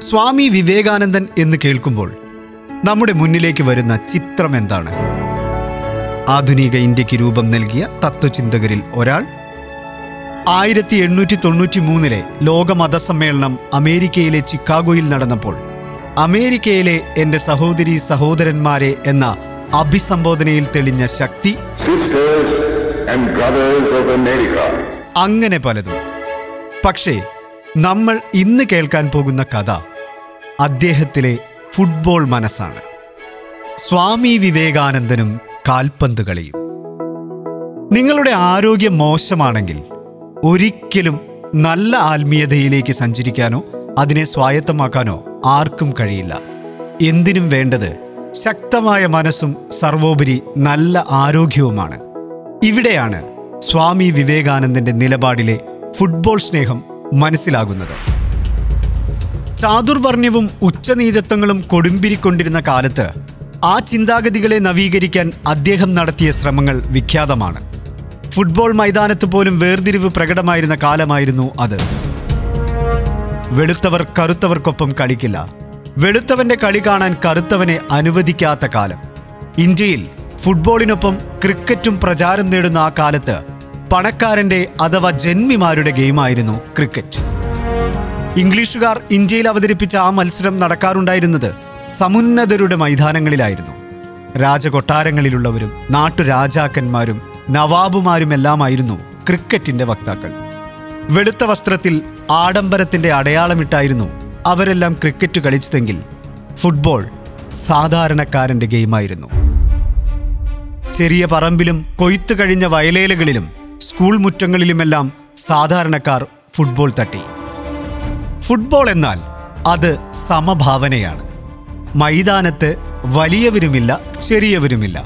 സ്വാമി വിവേകാനന്ദൻ എന്ന് കേൾക്കുമ്പോൾ നമ്മുടെ മുന്നിലേക്ക് വരുന്ന ചിത്രം എന്താണ് ആധുനിക ഇന്ത്യയ്ക്ക് രൂപം നൽകിയ തത്വചിന്തകരിൽ ഒരാൾ ആയിരത്തി എണ്ണൂറ്റി തൊണ്ണൂറ്റി മൂന്നിലെ ലോക മതസമ്മേളനം അമേരിക്കയിലെ ചിക്കാഗോയിൽ നടന്നപ്പോൾ അമേരിക്കയിലെ എന്റെ സഹോദരി സഹോദരന്മാരെ എന്ന അഭിസംബോധനയിൽ തെളിഞ്ഞ ശക്തി sisters and brothers of America. അങ്ങനെ പലതും പക്ഷേ നമ്മൾ ഇന്ന് കേൾക്കാൻ പോകുന്ന കഥ അദ്ദേഹത്തിലെ ഫുട്ബോൾ മനസ്സാണ്. സ്വാമി വിവേകാനന്ദനും കാൽപന്ത് കളിയും. നിങ്ങളുടെ ആരോഗ്യം മോശമാണെങ്കിൽ ഒരിക്കലും നല്ല ആത്മീയതയിലേക്ക് സഞ്ചരിക്കാനോ അതിനെ സ്വായത്തമാക്കാനോ ആർക്കും കഴിയില്ല. എന്തിനും വേണ്ടത് ശക്തമായ മനസ്സും സർവോപരി നല്ല ആരോഗ്യവുമാണ്. ഇവിടെയാണ് സ്വാമി വിവേകാനന്ദന്റെ നിലപാടിലെ ഫുട്ബോൾ സ്നേഹം മനസ്സിലാകുന്നത്. ചാതുർവർണ്യവും ഉച്ചനീചത്വങ്ങളും കൊടുമ്പിരിക്കൊണ്ടിരുന്ന കാലത്ത് ആ ചിന്താഗതികളെ നവീകരിക്കാൻ അദ്ദേഹം നടത്തിയ ശ്രമങ്ങൾ വിഖ്യാതമാണ്. ഫുട്ബോൾ മൈതാനത്ത് പോലും വേർതിരിവ് പ്രകടമായിരുന്ന കാലമായിരുന്നു അത്. വെളുത്തവർ കറുത്തവർക്കൊപ്പം കളിക്കില്ല. വെളുത്തവന്റെ കളി കാണാൻ കറുത്തവനെ അനുവദിക്കാത്ത കാലം. ഇന്ത്യയിൽ ഫുട്ബോളിനൊപ്പം ക്രിക്കറ്റും പ്രചാരം നേടുന്ന ആ കാലത്ത് പണക്കാരന്റെ അഥവാ ജന്മിമാരുടെ ഗെയിമായിരുന്നു ക്രിക്കറ്റ്. ഇംഗ്ലീഷുകാർ ഇന്ത്യയിൽ അവതരിപ്പിച്ച ആ മത്സരം നടക്കാറുണ്ടായിരുന്നത് സമുന്നതരുടെ മൈതാനങ്ങളിലായിരുന്നു. രാജകൊട്ടാരങ്ങളിലുള്ളവരും നാട്ടുരാജാക്കന്മാരും നവാബുമാരുമെല്ലാമായിരുന്നു ക്രിക്കറ്റിന്റെ വക്താക്കൾ. വെളുത്ത വസ്ത്രത്തിൽ ആഡംബരത്തിന്റെ അടയാളമിട്ടായിരുന്നു അവരെല്ലാം ക്രിക്കറ്റ് കളിച്ചതെങ്കിൽ ഫുട്ബോൾ സാധാരണക്കാരന്റെ ഗെയിമായിരുന്നു. ചെറിയ പറമ്പിലും കൊയ്ത്തു കഴിഞ്ഞ വയലേലകളിലും സ്കൂൾ മുറ്റങ്ങളിലുമെല്ലാം സാധാരണക്കാർ ഫുട്ബോൾ തട്ടി. ഫുട്ബോൾ എന്നാൽ അത് സമഭാവനയാണ്. മൈതാനത്ത് വലിയവരുമില്ല ചെറിയവരുമില്ല.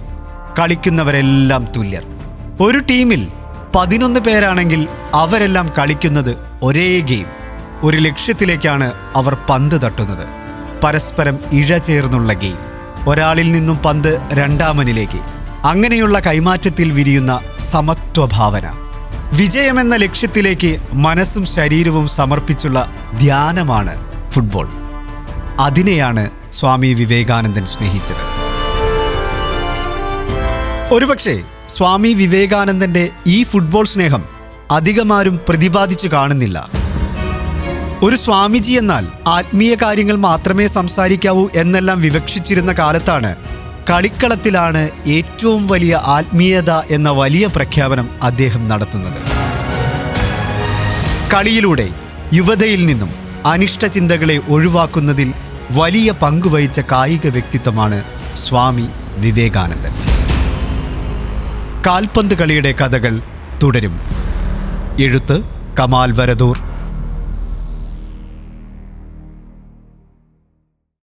കളിക്കുന്നവരെല്ലാം തുല്യർ. ഒരു ടീമിൽ പതിനൊന്ന് പേരാണെങ്കിൽ അവരെല്ലാം കളിക്കുന്നത് ഒരേ ഗെയിം. ഒരു ലക്ഷ്യത്തിലേക്കാണ് അവർ പന്ത് തട്ടുന്നത്. പരസ്പരം ഇഴ ചേർന്നുള്ള ഗെയിം. ഒരാളിൽ നിന്നും പന്ത് രണ്ടാമനിലേക്ക്. അങ്ങനെയുള്ള കൈമാറ്റത്തിൽ വിരിയുന്ന സമത്വഭാവന. വിജയമെന്ന ലക്ഷ്യത്തിലേക്ക് മനസ്സും ശരീരവും സമർപ്പിച്ചുള്ള ധ്യാനമാണ് ഫുട്ബോൾ. അതിനെയാണ് സ്വാമി വിവേകാനന്ദൻ സ്നേഹിച്ചത്. ഒരുപക്ഷെ സ്വാമി വിവേകാനന്ദന്റെ ഈ ഫുട്ബോൾ സ്നേഹം അധികമാരും പ്രതിപാദിച്ചു കാണുന്നില്ല. ഒരു സ്വാമിജി എന്നാൽ ആത്മീയ കാര്യങ്ങൾ മാത്രമേ സംസാരിക്കാവൂ എന്നെല്ലാം വിവക്ഷിച്ചിരുന്ന കാലത്താണ് കളിക്കളത്തിലാണ് ഏറ്റവും വലിയ ആത്മീയത എന്ന വലിയ പ്രഖ്യാപനം അദ്ദേഹം നടത്തുന്നത്. കളിയിലൂടെ യുവതയിൽ നിന്നും അനിഷ്ട ചിന്തകളെ ഒഴിവാക്കുന്നതിൽ വലിയ പങ്കുവഹിച്ച കായിക വ്യക്തിത്വമാണ് സ്വാമി വിവേകാനന്ദൻ. കാൽപന്ത് കളിയുടെ കഥകൾ തുടരും. എഴുത്ത് കമാൽ വരദൂർ.